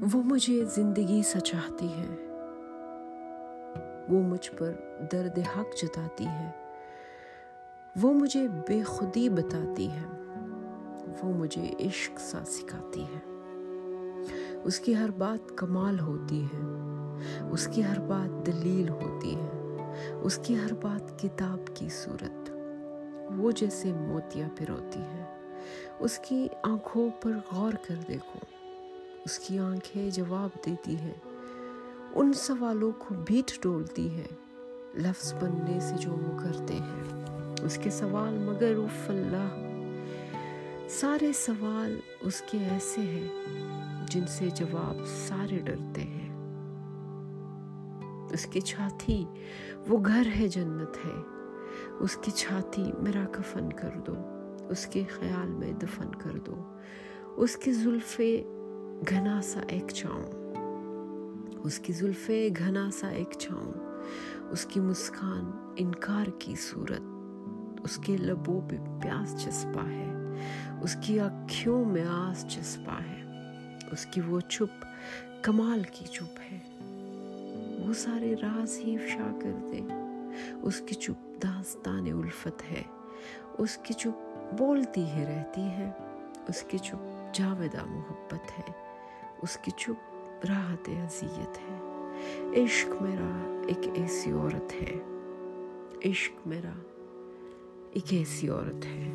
وہ مجھے زندگی سچاتی ہے۔ وہ مجھ پر درد حق جتاتی ہے۔ وہ مجھے بے خودی بتاتی ہے۔ وہ مجھے عشق سا سکھاتی ہے۔ اس کی ہر بات کمال ہوتی ہے۔ اس کی ہر بات دلیل ہوتی ہے۔ اس کی ہر بات کتاب کی صورت۔ وہ جیسے موتیاں پروتی ہے اس کی آنکھوں پر غور کر دیکھو اس کی آنکھیں جواب دیتی ہے ان سوالوں کو بیٹ ڈولتی ہے لفظ بننے سے جو وہ کرتے ہیں۔ اس کے سوال مگر اف اللہ۔ سارے سوال اس کے ایسے ہیں جن سے جواب سارے ڈرتے ہیں۔ اس کی چھاتی، وہ گھر ہے جنت ہے۔ اس کی چھاتی، میرا کفن کر دو۔ اس کے خیال میں دفن کر دو۔ اس کی زلفے گھنا سا ایک چھاؤں۔ اس کی زلفے گھنا سا ایک چھاؤں۔ اس کی مسکان انکار کی صورت۔ اس کے لبوں پہ پیاس چسپا ہے۔ اس کی اکھیوں میں آس چسپا ہے۔ اس کی وہ چپ کمال کی چپ ہے۔ وہ سارے راز ہی افشا کر دے۔ اس کی چپ داستان الفت ہے۔ اس کی چپ بولتی ہی رہتی ہے۔ اس کی چپ جاویدہ محبت ہے۔ اس کی چپ راحت اذیت ہے۔ عشق میرا ایک ایسی عورت ہے۔ عشق میرا ایک ایسی عورت ہے۔